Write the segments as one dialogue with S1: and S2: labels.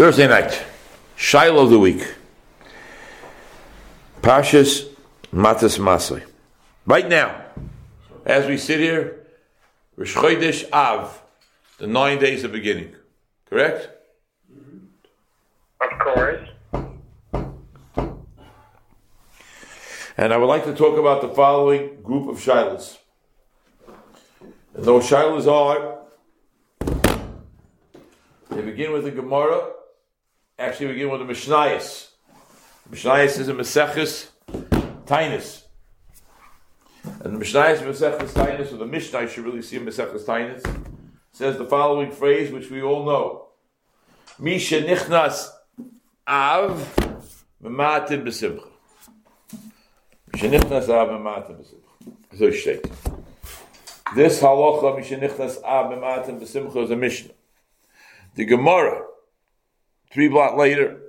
S1: Thursday night, Shiloh of the week. Pashas Matas Masai. Right now, as we sit here, Rosh Chodesh Av, the nine days of beginning. Correct?
S2: Of course.
S1: And I would like to talk about the following group of Shilohs. And those Shilohs are, they begin with the Gemara, actually begin with the Mishnayos. Mishnayos is a Maseches Tainus. And the Mishnayos Maseches Tainus, or the Mishnah, you should really see a Maseches Tainus, says the following phrase, which we all know. Misha nichnas av mematim b'simcha. Misha av mematim b'simcha. So steht. This halacha, Misha av mematim b'simcha, is a Mishnah. The Gemara, three blot later,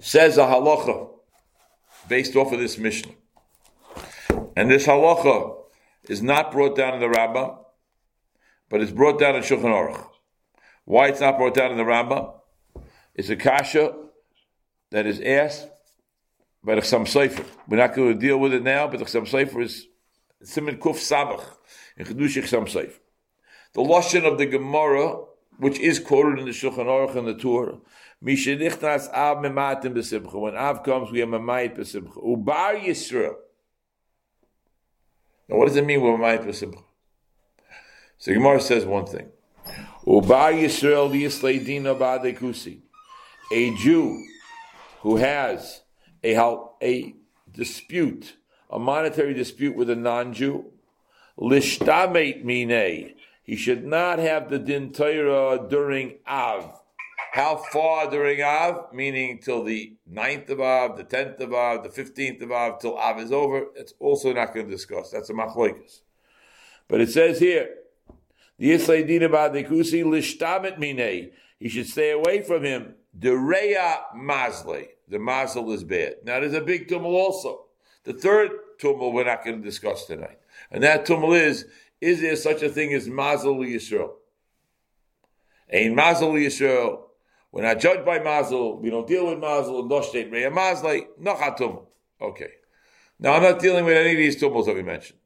S1: says a halacha based off of this Mishnah. And this halacha is not brought down in the Rabbah, but it's brought down in Shulchan Aruch. Why it's not brought down in the Rabbah? It's a kasha that is asked by the Chassam Sofer. We're not going to deal with it now, but the Chassam Sofer is Simon Kuf Sabach in Chedush Chassam Sofer. The lashon of the Gemara, which is quoted in the Shulchan Aruch and the Torah, Mishenichnas Av Mematim B'Simcha. When Av comes, we have Memayit B'Simcha. Ubar Yisrael. Now, what does it mean with Memayit B'Simcha? So Gemara says one thing. Ubar Yisrael Yisleidina Ba'adekusi. A Jew who has a, a dispute, a monetary dispute with a non-Jew, lishtamet mine. He should not have the din Torah during Av. How far during Av? Meaning till the 9th of Av, the 10th of Av, the 15th of Av, till Av is over. It's also not going to discuss. That's a machloikas. But it says here, the Yislaydin about the Kusi lishtamit mine. He should stay away from him. Dereya mazle. The mazel is bad. Now there's a big tumul also. The third tumul we're not going to discuss tonight. And that tumul is, is there such a thing as mazel Yisrael? Ein mazel Yisrael. We're not judged by mazel. We don't deal with mazel. No state reya mazle. No tumul. Okay. Now I'm not dealing with any of these tumults that we mentioned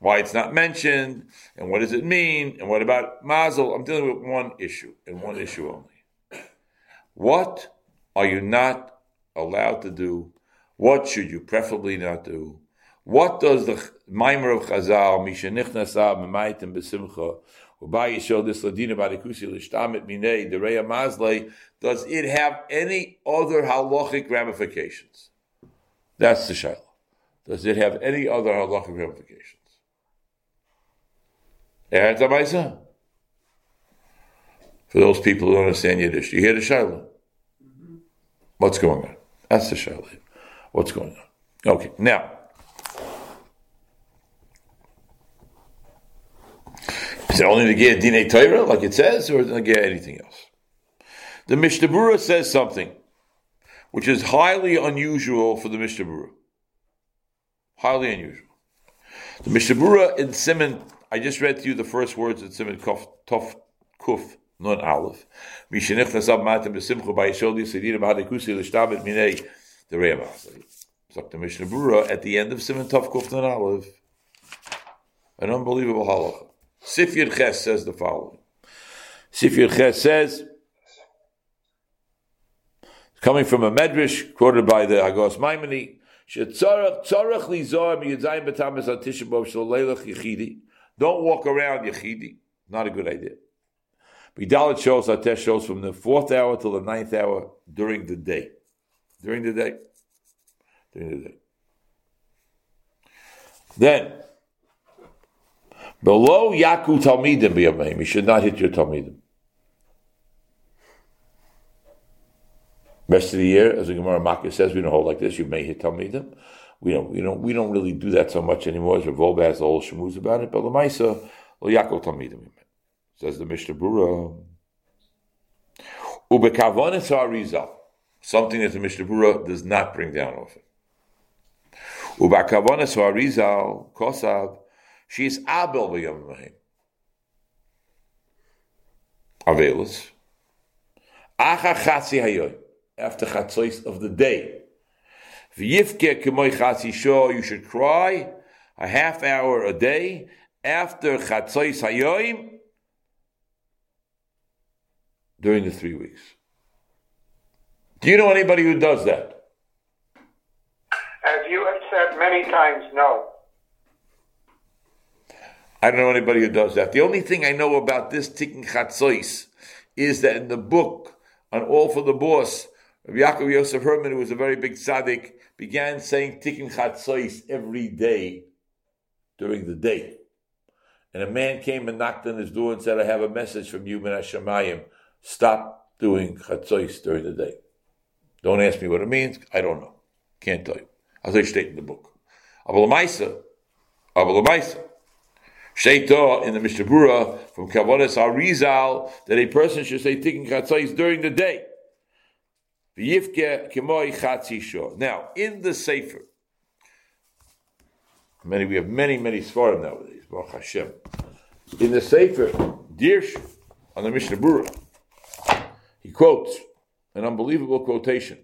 S1: why it's not mentioned, and what does it mean, and what about Mazel. I'm dealing with one issue, and one issue only. What are you not allowed to do? What should you preferably not do? What does the Maimer of Chazal, Mishenichnasav, Memaitim Besimcha, Yishol this Ladina Badikusi Lishtamit Minei, Dereya Mazle, does it have any other halachic ramifications? That's the Shaila. Does it have any other halachic ramifications? For those people who don't understand Yiddish, you hear the Shiloh. Mm-hmm. What's going on? That's the Shiloh. What's going on? Okay, now. It only to get Dine Torah, like it says, or get anything else? The Mishnah says something which is highly unusual for the Mishnah. Highly unusual. The Mishnah in Simon I just read to you the first words in Simon Kuf, Tov Kuf, non Aleph. Minei the the Mishnah at the end of Simon Tov Kuf non Aleph. An unbelievable halacha. Sifyir Ches says the following. Sifyir Ches says, coming from a medrash quoted by the Agos Maimoni, don't walk around Yechidi. Not a good idea. Bidalit shows, Atesh shows from the fourth hour till the ninth hour during the day. During the day. During the day. Then, below Yaku Talmidim biyamim, you should not hit your Talmidim. Rest of the year, as the Gemara Makkah says, we don't hold like this. You may hit Talmidim we don't we don't we don't really do that so much anymore. As Revolba has the whole about it, but Lamaisa Yaakov Talmidim says the Mishnah Berurah. Ubekavonis Harizal, something that the Mishnah Berurah does not bring down often. Ubekavonis Harizal Kosav, she is Abel b'Yom Avelis. Acha chatzi hayoy, after chatzois of the day. V'yifke k'moy chatzi sho, you should cry a half hour a day after chatzois hayoyim during the three weeks. Do you know anybody who does that?
S2: As you have said many times, no.
S1: I don't know anybody who does that. The only thing I know about this Tikkun Chatzois is that in the book on All for the Boss, Yaakov Yosef Herman, who was a very big tzaddik, began saying Tikkun Chatzois every day during the day. And a man came and knocked on his door and said, I have a message from you, Min Hashemayim. Stop doing Chatzois during the day. Don't ask me what it means. I don't know. Can't tell you. As I state in the book. Abel Maisa, Abel Maisa, Sheita in the Mishnah Berurah from Kavonis Arizal that a person should say Tikkun Chatzais during the day. Now, in the Sefer, many we have many many svarim nowadays. Baruch Hashem. In the Sefer Dirsh on the Mishnah Berurah, he quotes an unbelievable quotation.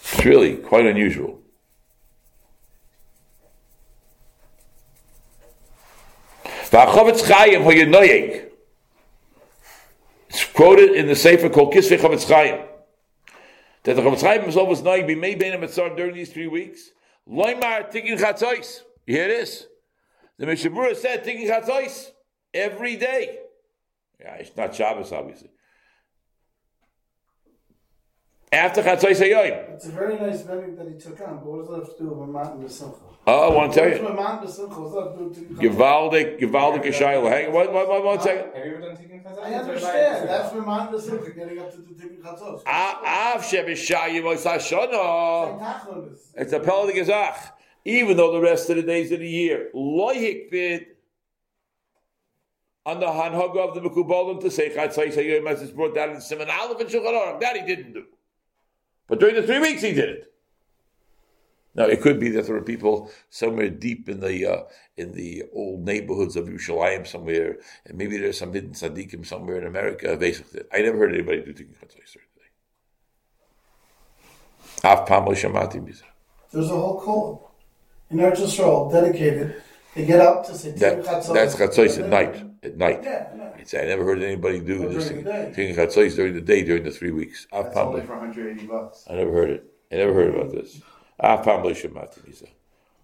S1: It's really quite unusual. It's quoted in the Sefer called Kisvei Chavetz Chaim that the Chavetz Chaim always knowing be made bein mitzvah during these three weeks. Loimar tikkun chatzos. You hear this? The Mishnah Berurah said tikkun chatzos every day. Yeah, it's not Shabbos, obviously. After Chatzos
S3: Hayoim. It's a very nice venue that he took on, but what does that have to do with Matan B'Simcha?
S1: Oh, I want to tell you. Givaldik, Givaldik Yishayel. Hang what, what, what, one second.
S3: Have you ever done Tikkun Chatzos? I understand. That's for Matan B'Simcha, getting up to the Tikkun Chatzos.
S1: Av Shebishayim Ois Hashanah. It's a Pel Gezach. Even though the rest of the days of the year, Loihik bid on the Hanhaga of the Mekubalim to say Chatzos Hayoim as it's brought down in Simon Aleph and Shulchan Aruch. That he didn't do. But during the three weeks he did it. Now it could be that there are people somewhere deep in the uh, in the old neighborhoods of Yerushalayim somewhere, and maybe there's some hidden tzaddikim somewhere in America. Basically, I never heard anybody do tikkun chatzos today. Af pam
S3: There's a whole call in Eretz Yisrael dedicated. They get up to say that, chatzos.
S1: That's chatzos at night. At night. Yeah, It's, I never heard anybody do well, this tikkun chatzos during the day during the three weeks.
S3: That's only for 180 bucks.
S1: I never heard it. I never heard about this.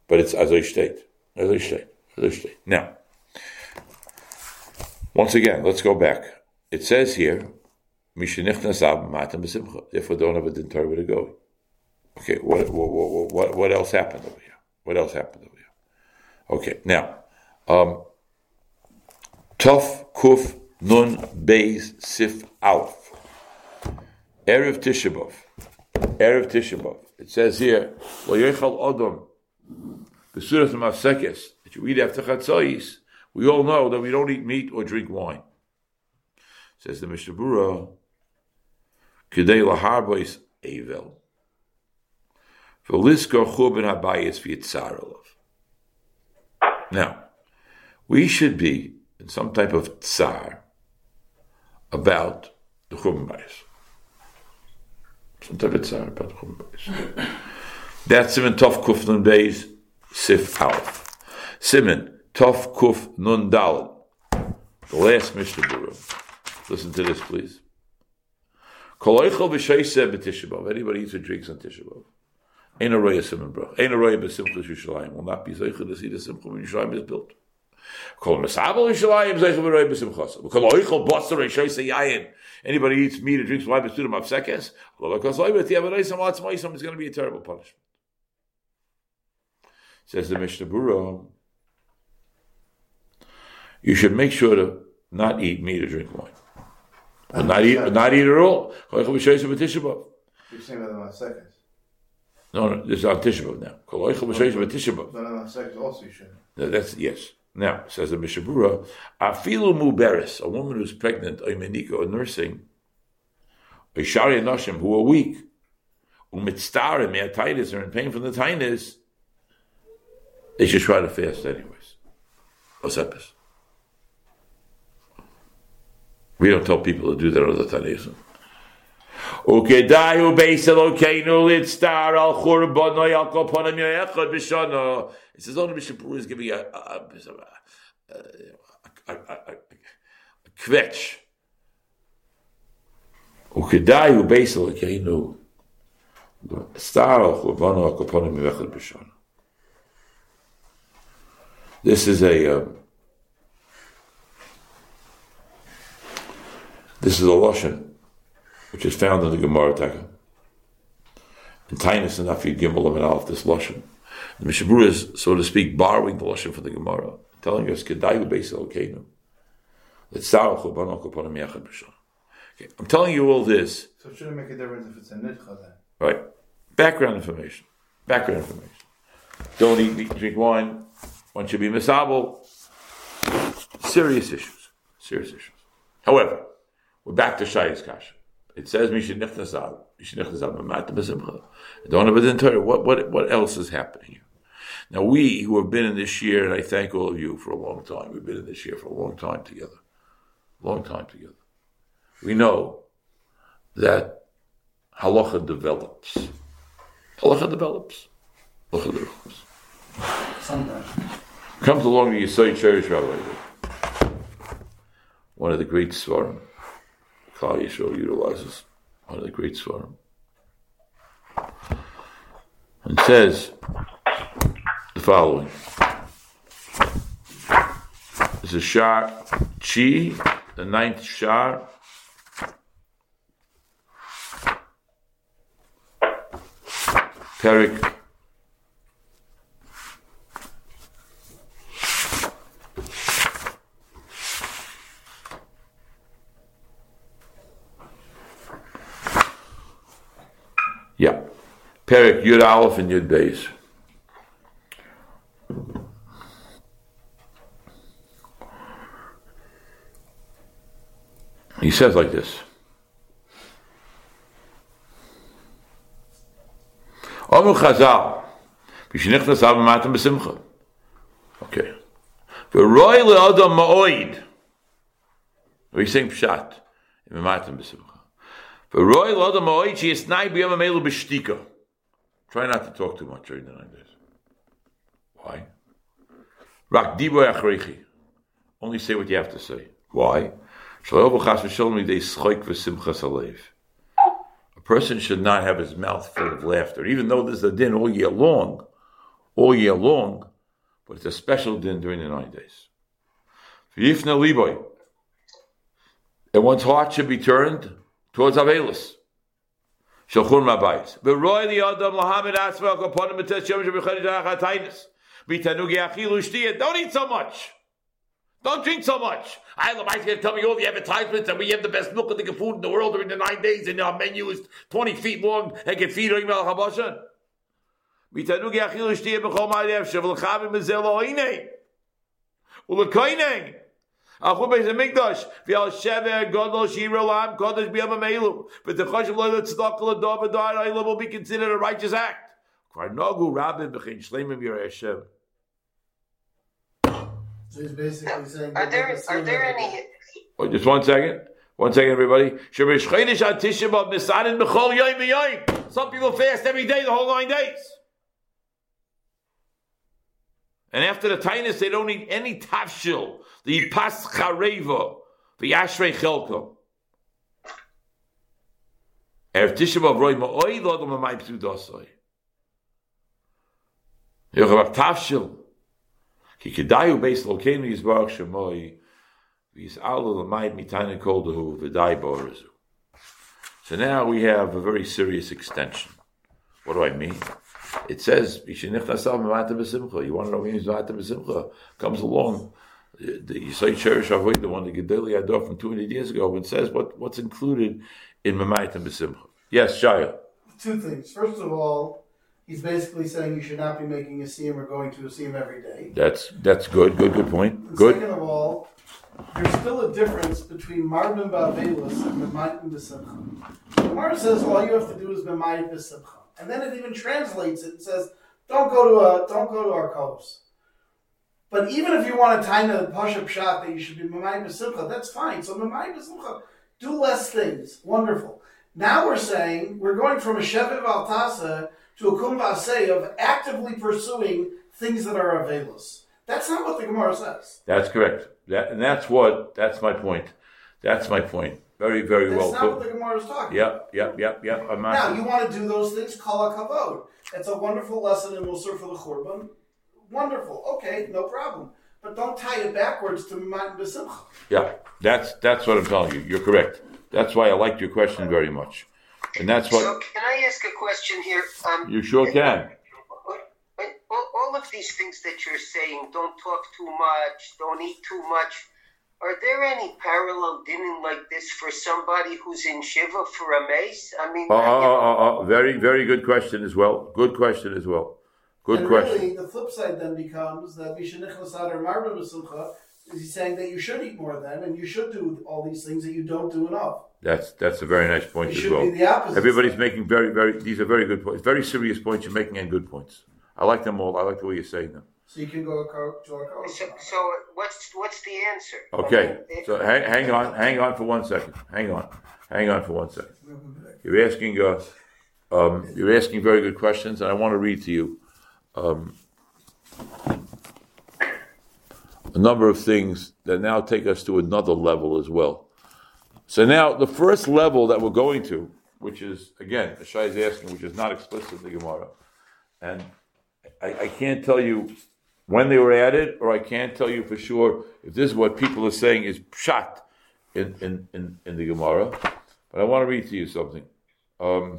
S1: But it's as I state. As I state. As I state. Now, once again, let's go back. It says here, Therefore, don't have a din Torah to go. Okay, what, what, what, what else happened over here? What else happened over here? Okay, now, um, Tov Kuf Nun Beis Sif Alf. Erev Tishabov. Erev Tishabov. It says here, "Lo yechal odom b'suras mafsekes." That you eat after chatzais. We all know that we don't eat meat or drink wine. Says the Mishnah Berurah, "Kidei laharbois evel." Churban habayis. Now, we should be some type of tsar about the churban bayis. That's Simon Tov Kuf Nun Beis Sif Aleph. Simon Tov Kuf Nun Dalad. The last Mishnah Berurah. Listen to this, please. Koloichel b'sheiseh b'tishabov. Anybody eats or drinks on Tishabov. Ain't a roya simon brach. Ain't a roya b'simchas Yushalayim. Will not be zeichel to see the simcha when is built. Kol mesabel Yushalayim zeichel b'roya b'simchas. Koloichel b'asar b'sheiseh yayin. Anybody eats meat or drinks wine but student mafsekes, it's going to be a terrible punishment. Says the Mishnah Berurah, you should make sure to not eat meat or drink wine. But not eat, not eat at all.
S3: You're saying about the mafsekes.
S1: No, no, this is on Tisha now.
S3: But also you should.
S1: That's yes. Now, says the Mishnah Berurah, Afilu Muberis, a woman who's pregnant, or menika, or nursing, or Shari Noshim, who are weak, Umitztar and Meatitis are in pain from the tinus, they should try to fast anyways. Osepis. We don't tell people to do that other Tanaisim. Ukedayu beis Elokeinu al churbanoi al yoechad. It says only Mishabur is giving a, a, a, a, a, a, kvetch. Ukedayu beis Elokeinu al churbanoi yoechad. This is a um, this is a lashon which is found in the Gemara Taka. In Tainus and Afi Gimel of Alf, this lashon. The Mishabura is, so to speak, borrowing the lashon from the Gemara, telling us Kedayu Beis Elokeinu. Let's Okay, I'm telling you all this.
S4: So it shouldn't make a difference if it's a nidcha then.
S1: Right. Background information. Background information. Don't eat, meat, and drink wine. One should be misable. Serious issues. Serious issues. However, we're back to Shai's Kasha. It says. Misha Nichnasav Mamata. Don't have it Torah. What, what, what else is happening here? Now, we who have been in this year, and I thank all of you for a long time, we've been in this year for a long time together. Long time together. We know that halacha develops. Halacha develops. Halacha develops.
S3: Sometimes.
S1: Comes along the Yisai Cherish Rabbi, one of the great Svarim. Klal Yisrael utilizes one of the great Svarim. And says the following. This is Shar Chi, the ninth Shar. Perik Yeah. Perik Yud Aleph and Yud Beis. He says like this. Omer Chazal, B'shinichnas Abba Matam B'simcha. Okay. V'roi ma'oid. We're saying Pshat. Matam B'simcha. Try not to talk too much during the nine days. Why? Only say what you have to say. Why? A person should not have his mouth full of laughter, even though there's a din all year long, all year long, but it's a special din during the nine days. And one's heart should be turned towards Avelus. Shalchur Mabayis. V'roi the Adam Lahamid Asvel Kaponim B'tes Shem Shebechadi Dachatainis. B'tanugi Achilu Shtiyah. Don't eat so much. Don't drink so much. I love going to tell me all the advertisements and we have the best milk and the food in the world during the nine days and our menu is 20 feet long and can feed Oim El Chaboshan. B'tanugi Achilu Shtiyah B'chol Ma'adev Shevel Chavim Bezel Oinei. Ulekoinei. Achu beis hamikdash v'al shever gadol shira lam kodesh b'yam amelu. But the choshev lo tzedakah l'dov v'dar ayla will be considered a righteous act. Kvar nagu rabbin b'chin shleimim yirei
S3: So he's basically saying.
S5: Are there are there any?
S1: Oh, just one second. One second, everybody. Some people fast every day, the whole nine days. And after the tinus, they don't need any tafshil the pas chareva, the ashrei chelko. Erev Tisha B'Av roi ma'oi lo adom amai psudosoi. Yochav tafshil. Ki kedayu beis lokenu yizbarach shemoi. V'yis'alu l'mayit mitayne kol dehu v'dai borizu. So now we have a very serious extension. What do I mean? It says, You want to know when he's Besimcha? Comes along the Yisai Cherish Avoid, the one the Gedali Ador from 200 years ago, and says what, what's included in Mamayit and Besimcha. Yes, Shaya.
S3: Two things. First of all, he's basically saying you should not be making a siyum or going to a siyum every day.
S1: That's that's good. Good. Good point.
S3: And
S1: good.
S3: Second of all, there's still a difference between Marvin Ba'avelis and Mamayit and Besimcha. The says all you have to do is Mamayit Besimcha, and then it even translates it and says don't go to a don't go to our coast. But even if you want to tie the push-up shot that you should be Mamai Besimcha, that's fine. So Mamai Besimcha, do less things. Wonderful. Now we're saying we're going from a Sheviv Altasa to a Kumbase of actively pursuing things that are available. That's not what the Gemara says.
S1: That's correct. That, and that's what, that's my point. That's my point. Very, very
S3: That's
S1: well
S3: not what the Gemara is talking
S1: Yep, yep, yep, yep. I'm not-
S3: Now, you want to do those things, kala kavod. It's a wonderful lesson in Musar for the Churban. Wonderful. Okay, no problem. But don't tie it backwards to Matan B'Simcha.
S1: Yeah, that's that's what I'm telling you. You're correct. That's why I liked your question very much, and that's
S5: So
S1: what
S5: can I ask a question here? Um,
S1: you sure can.
S5: all, all of these things that you're saying, don't talk too much, don't eat too much. Are there any parallel dining like this for somebody who's in Shiva for a mace? I mean,
S1: Oh,
S5: you
S1: oh,
S5: know,
S1: oh, oh, very, very good question as well. Good question as well. Good
S3: and
S1: question.
S3: really, the flip side then becomes that Mishanichlas Adar Marba B'Simcha is he's saying that you should eat more then, and you should do all these things that you don't do enough.
S1: That's that's a very nice point
S3: It
S1: as well.
S3: be the opposite.
S1: Everybody's making very, very. These are very good points. Very serious points you're making, and good points. I like them all. I like the way you're saying them.
S3: So you can go to a
S5: so, so what's what's the answer?
S1: Okay,
S5: Okay.
S1: so hang, hang on, hang on for one second. Hang on, hang on for one second. You're asking, uh, um, you're asking very good questions, and I want to read to you um, a number of things that now take us to another level as well. So now, the first level that we're going to, which is again, the Shai is asking, which is not explicitly Gemara, and I, I can't tell you when they were added, or I can't tell you for sure if this is what people are saying is pshat in, in, in, in the Gemara. But I want to read to you something. Um,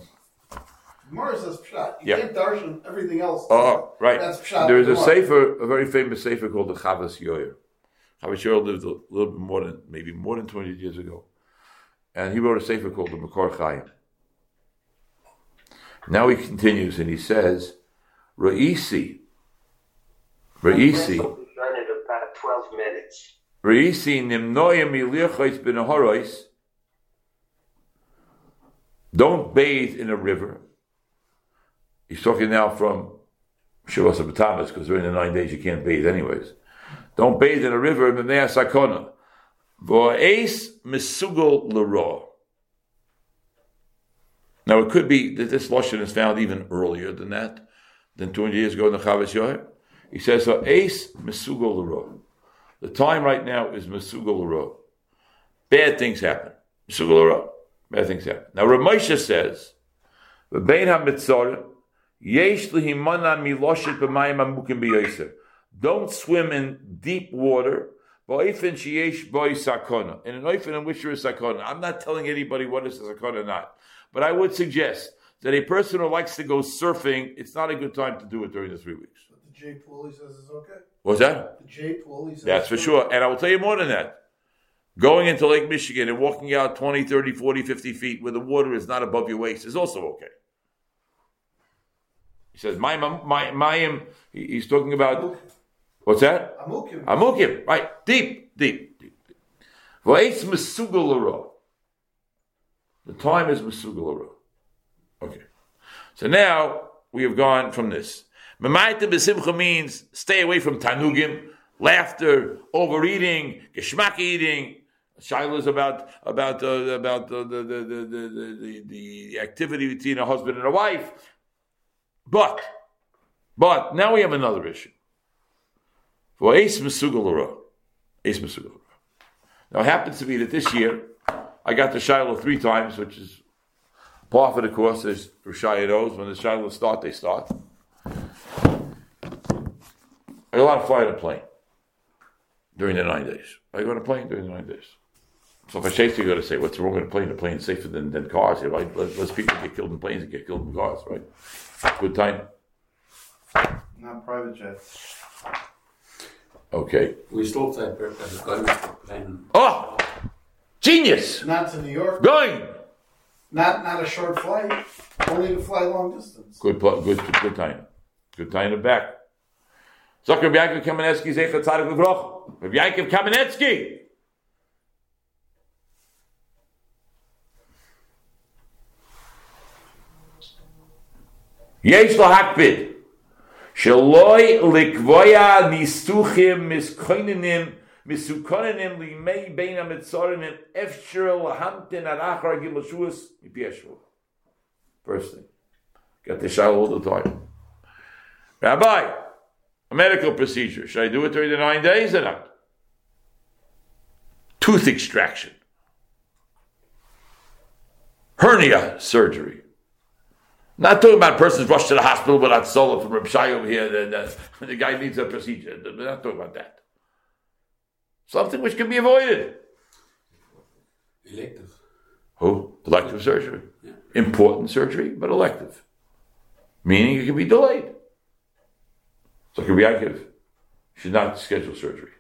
S3: Gemara says pshat. You
S1: Yeah.
S3: can't darshan everything else.
S1: oh, right.
S3: That's pshat.
S1: There is a sefer, a very famous sefer called the Chavas Yoyer. Chavas Yoyer lived a little bit more than, maybe more than 20 years ago. And he wrote a sefer called the Makor Chaim. Now he continues and he says, Ra'isi, Reisi ben horois. Don't bathe in a river. He's talking now from Shiras Batamas because during the nine days you can't bathe anyways. Don't bathe in a river b'mei sakona. Vo'es misugol l'ro. Now it could be that this lashon is found even earlier than that, than 200 years ago in the Chavis Yoher. He says, "Vo'es misugol l'ro." The time right now is Mesugol Ro. Bad things happen. Mesugol Ro. Bad things happen. Now Ramesha says, "V'bein ha-mitzor, yesh lihimana miloshet b'mayim amukim b'yoser." Don't swim in deep water. Sakona. In an oifen in which there is sakona. I'm not telling anybody what is a sakona or not. But I would suggest that a person who likes to go surfing, it's not a good time to do it during the three weeks.
S3: But the J pool he says is okay.
S1: What's that?
S3: The J pool he says
S1: That's for
S3: is
S1: sure. And I will tell you more than that. Going into Lake Michigan and walking out 20, 30, 40, 50 feet where the water is not above your waist is also okay. He says, my, my, my, um, he- he's talking about, what's that?
S3: Amukim.
S1: Amukim, right, deep, deep, deep. deep. The time is masugalaro. Okay. So now we have gone from this. Memaita b'simcha means stay away from tanugim, laughter, overeating, geschmack eating. Shiloh is about about uh, about uh, the, the, the, the, the, activity between a husband and a wife. But but now we have another issue. For Ace Mesugal Ura. Ace Mesugalara. Now it happens to be that this year I got to Shiloh three times, which is part of the course is for Shilohs. When the Shiloh start, they start. I got a lot of flying a plane during the nine days. I go on a plane during the nine days. So if I chase you, you got to say, what's wrong with a plane? A plane's safer than, than cars, right? Let, less people get killed in planes and get killed in cars, right? Good time.
S4: Not private jets.
S1: Okay.
S6: We still take as a going plane.
S1: Oh, genius!
S3: Not to New York.
S1: Going.
S3: Not not a short flight. Only to fly long distance.
S1: Good, pl- good, good time. Good time to back. Sagt Rabbi Yaakov Kamenetsky, sech der Zarek gebrochen. Rabbi Yaakov Kamenetsky! Yes, lo hakpid. Shaloi likvoya nistuchim miskoininim misukoninim li mei beina mitzorinim efshiru lahamten ar achra gimoshuas ipieshvu. First thing. Get the shout all the time. Rabbi! A medical procedure. Should I do it during the nine days or not? Tooth extraction. Hernia surgery. Not talking about persons rushed to the hospital without solo from Reb Shai over here, and uh, the guy needs a procedure. We're not talking about that. Something which can be avoided.
S6: Elective.
S1: Who? Elective surgery. Important surgery, but elective. Meaning it can be delayed. So be. Should not schedule surgery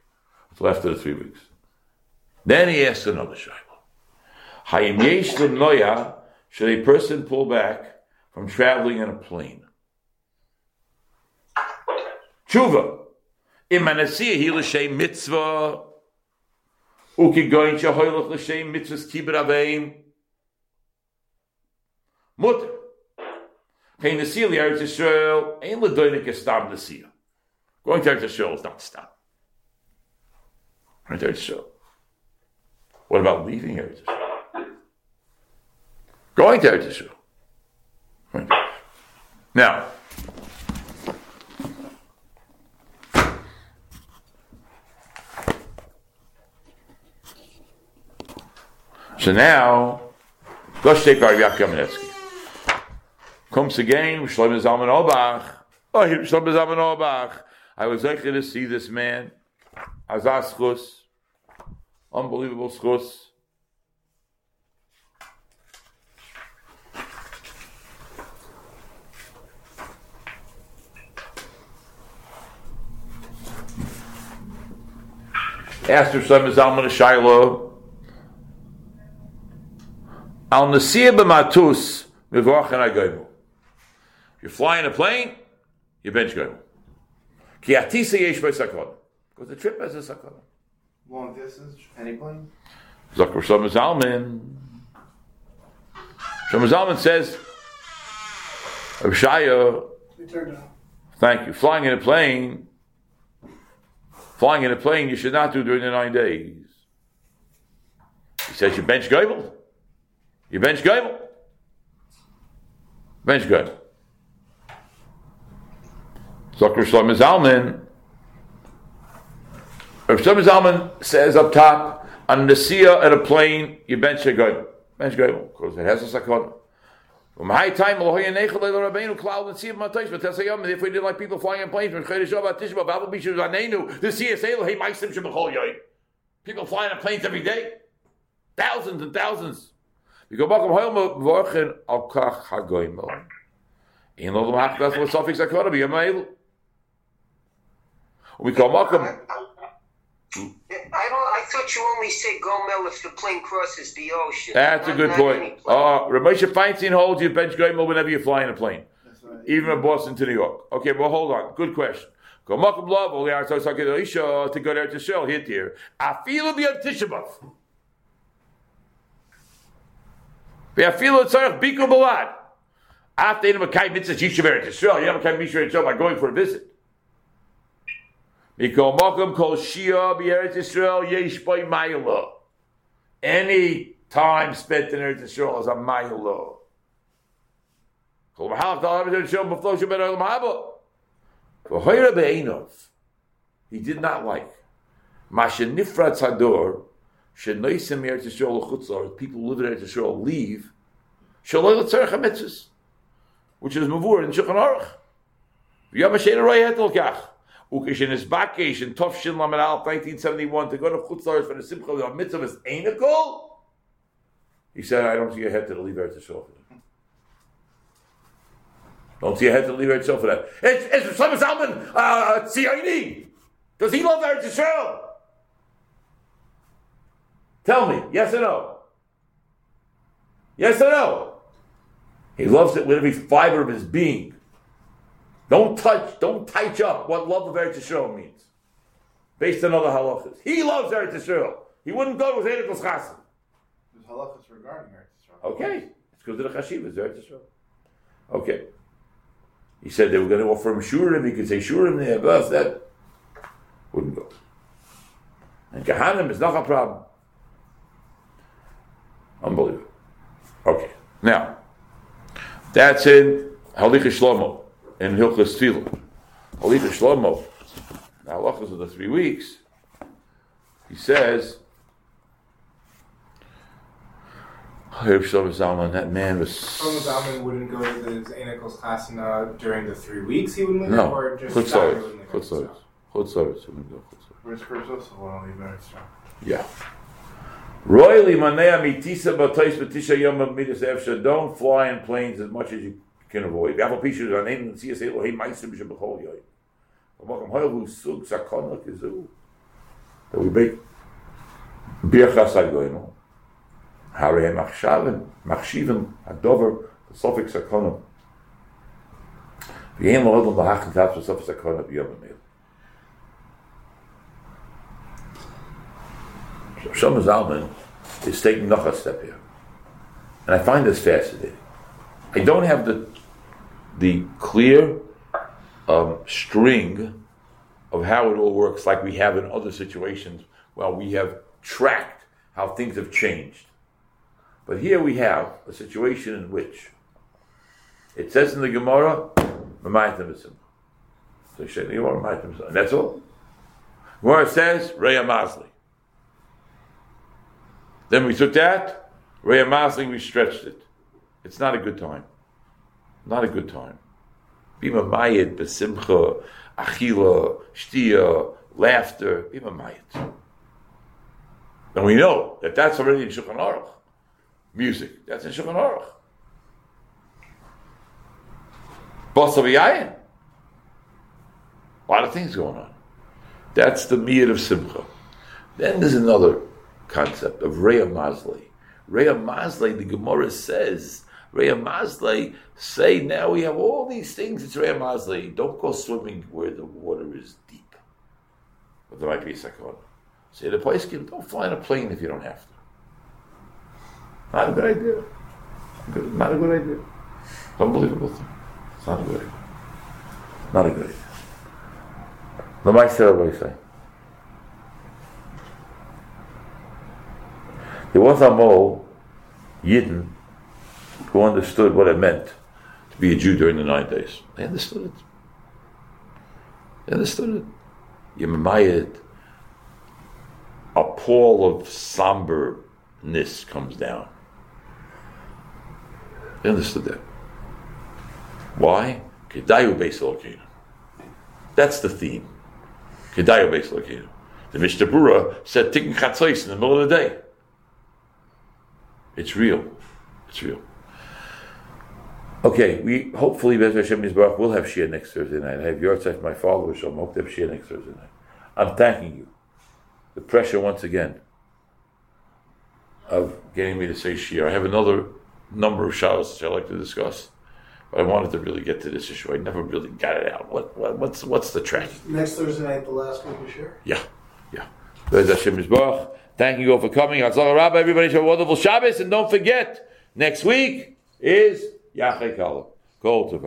S1: until after the three weeks. Then he asks another shayla. Hayim yesh noya, should a person pull back from traveling in a plane? Tshuva. Im anasiya hi l'shem mitzvah, uki goyin shahoylach l'shem mitzvahs kibbut aveim. Mutter. Kein nasiya li'eretz Yisrael, ein l'doinik estam nasiya. Going to Eretz Yisrael is not stop. Going to Eretz Yisrael. What about leaving Eretz Yisrael? Going to Eretz Yisrael. Now, so now, let's take our Yaakov Kamenetsky. Comes again, Shlomo Zalman Auerbach. Oh, Shlomo Zalman Auerbach. I was lucky to see this man. Azaz Schus. Unbelievable Schus. Asked her son Zalman Shiloh. Al Nasir b'matus mivorchen agoymu. You're flying a plane, you bench goymu. Ki atisa yesh sakon. Because the trip has a sakon.
S4: Long distance, any plane?
S1: Zakar Shlomo Zalman. Shlomo Zalman says, Abshaya, thank you. Flying in a plane, flying in a plane, you should not do during the nine days. He says, you bench Goimel. You bench Goimel. Bench Goimel. Zakar Shlomo Zalman. If Shlomo Zalman says up top, on the sea at a plane, you bench a Goimel. Bench Goimel, because it has a sakon. From high time, if we didn't like people flying in planes, from Chodesh Shabbat, Tisha B'Av, Abu Bishu Zanenu, the CSA, hey, Meisim Shebechol Yoy. People flying on planes every day. Thousands and thousands. We go back home, Vorchen al Kach HaGoimel. In Lodom HaKdas, what suffix B'Yamayel. We call Malcolm.
S5: I don't. I thought you only say Gomel if the plane crosses the ocean.
S1: That's a good point.
S5: any plane.
S1: Uh, Ramosha Feinstein holds you bench Goimel whenever you fly in a plane.
S4: That's right.
S1: even from Boston to New York. Okay, well, hold on. Good question. Go Malcolm Love, only our Tosaka Isha to go there to show hit here. I feel the Tishabov. I feel it's sort of Biko Balad. After in a Kai Mitzvah Yishav Eretz Yisrael, you have a Kai Mitzvah Eretz Yisrael by going for a visit. Mikol Malcolm Kol Shia Eretz Yisrael Yesh Boy Mayla. Any time spent in Eretz Yisrael is a Be'enov. He did not like. People who live in Eretz Yisrael leave. Which is Mavur in Shulchan Aruch. V'yam Hashem Roy Hetel Kach. Ukish in his Bakish in Tov Shin Lamed Aleph 1971 to go to Chutzar for the Simcha of the Mitzvah is Einakol. He said, I don't see a head to leave Eretz Yisrael for that. Don't see a head to leave Eretz Yisrael for that. It's, it's Shlomo Zalman, uh, Tzioni. Does he love Eretz Yisrael? Tell me, yes or no? Yes or no? He loves it with every fiber of his being. Don't touch, don't touch up what love of Eretz Yisrael means. Based on other halachas. He loves Eretz Yisrael. He wouldn't go with Eretz Chasim.
S4: There's halachas regarding Eretz Yisrael.
S1: Okay. It's because of the Chashivas, Eretz Yisrael. Okay. He said they were going to offer him shurim. He could say shurim there, but that wouldn't go. And kahanim is not a problem. Unbelievable. Okay, now that's in Halicha Shlomo in Hilchas Tefillah. Halicha Shlomo. Now, halachas of the three weeks. He says. Herb Shlomo Zalman, that man was
S7: Shlomo Zalman wouldn't go to the Zainakos Chasana uh, during the three weeks he would live
S1: no
S7: or just
S1: Chutz
S7: Saturday
S1: La'aretz.
S7: would live
S1: Chutz La'aretz. Chutz La'aretz. He wouldn't go Chutz La'aretz.
S4: Where's Kursos? The one on the United States.
S1: Yeah. Royally manea mitisa b'tois b'tisha yom of midas efsha. Don't fly in planes as much as you can avoid. V'afal pishu zanein and see us Elohim ma'asim shebechol yoy. V'makam hoyel hu sug sakona kizu. That we make birchas hagoyim. Harei machshaven machshiven hadover the suffix sakona. V'yein lo odom b'hachin tats v'suffix sakona b'yom ha'mil. Shlomo Zalman is taking noch a step here. And I find this fascinating. I don't have the the clear um, string of how it all works like we have in other situations while we have tracked how things have changed. But here we have a situation in which it says in the Gemara. So and that's all. Gemara says, "Reya Masli." Then we took that, Reya Masling, we stretched it. It's not a good time. Not a good time. Bima Mayit, Besimcha, Achila, Shtia, laughter, Bima Mayit. And we know that that's already in Shulchan Aruch. Music, that's in Shulchan Aruch. Basa v'yayin. A lot of things going on. That's the miyad of Simcha. Then there's another concept of Reya Mazli. Reya Mazli, the Gemara says, Reya Mazli, say now we have all these things, it's Reya Mazli. Don't go swimming where the water is deep. But there might be a sakon. Say the place don't fly in a plane if you don't have to. Not a good idea. Not a good idea. It's Unbelievable thing. It's not a good idea. Not a good idea. The Meister, what say? There was a mole, Yidden, who understood what it meant to be a Jew during the nine days. They understood it. They understood it. Yemamayit, a pall of somberness comes down. They understood that. Why? Kedayu Beis That's the theme. Kedayu Beis The Mishnah Brura said Tikkun Chatzos in the middle of the day. It's real. It's real. Okay, we hopefully Bez Hashem will have Shia next Thursday night. I have your side, my father, Shalom, hope to have Shia next Thursday night. I'm thanking you. The pressure once again of getting me to say Shia. I have another number of showers that I'd like to discuss, but I wanted to really get to this issue. I never really got it out. What, what what's what's the track?
S3: Next Thursday night, the last week of share.
S1: Yeah, yeah. Bez Hashem. Thank you all for coming. Hatzlacha Rabba. Everybody have a wonderful Shabbos, and don't forget next week is Yachei Kala. Go to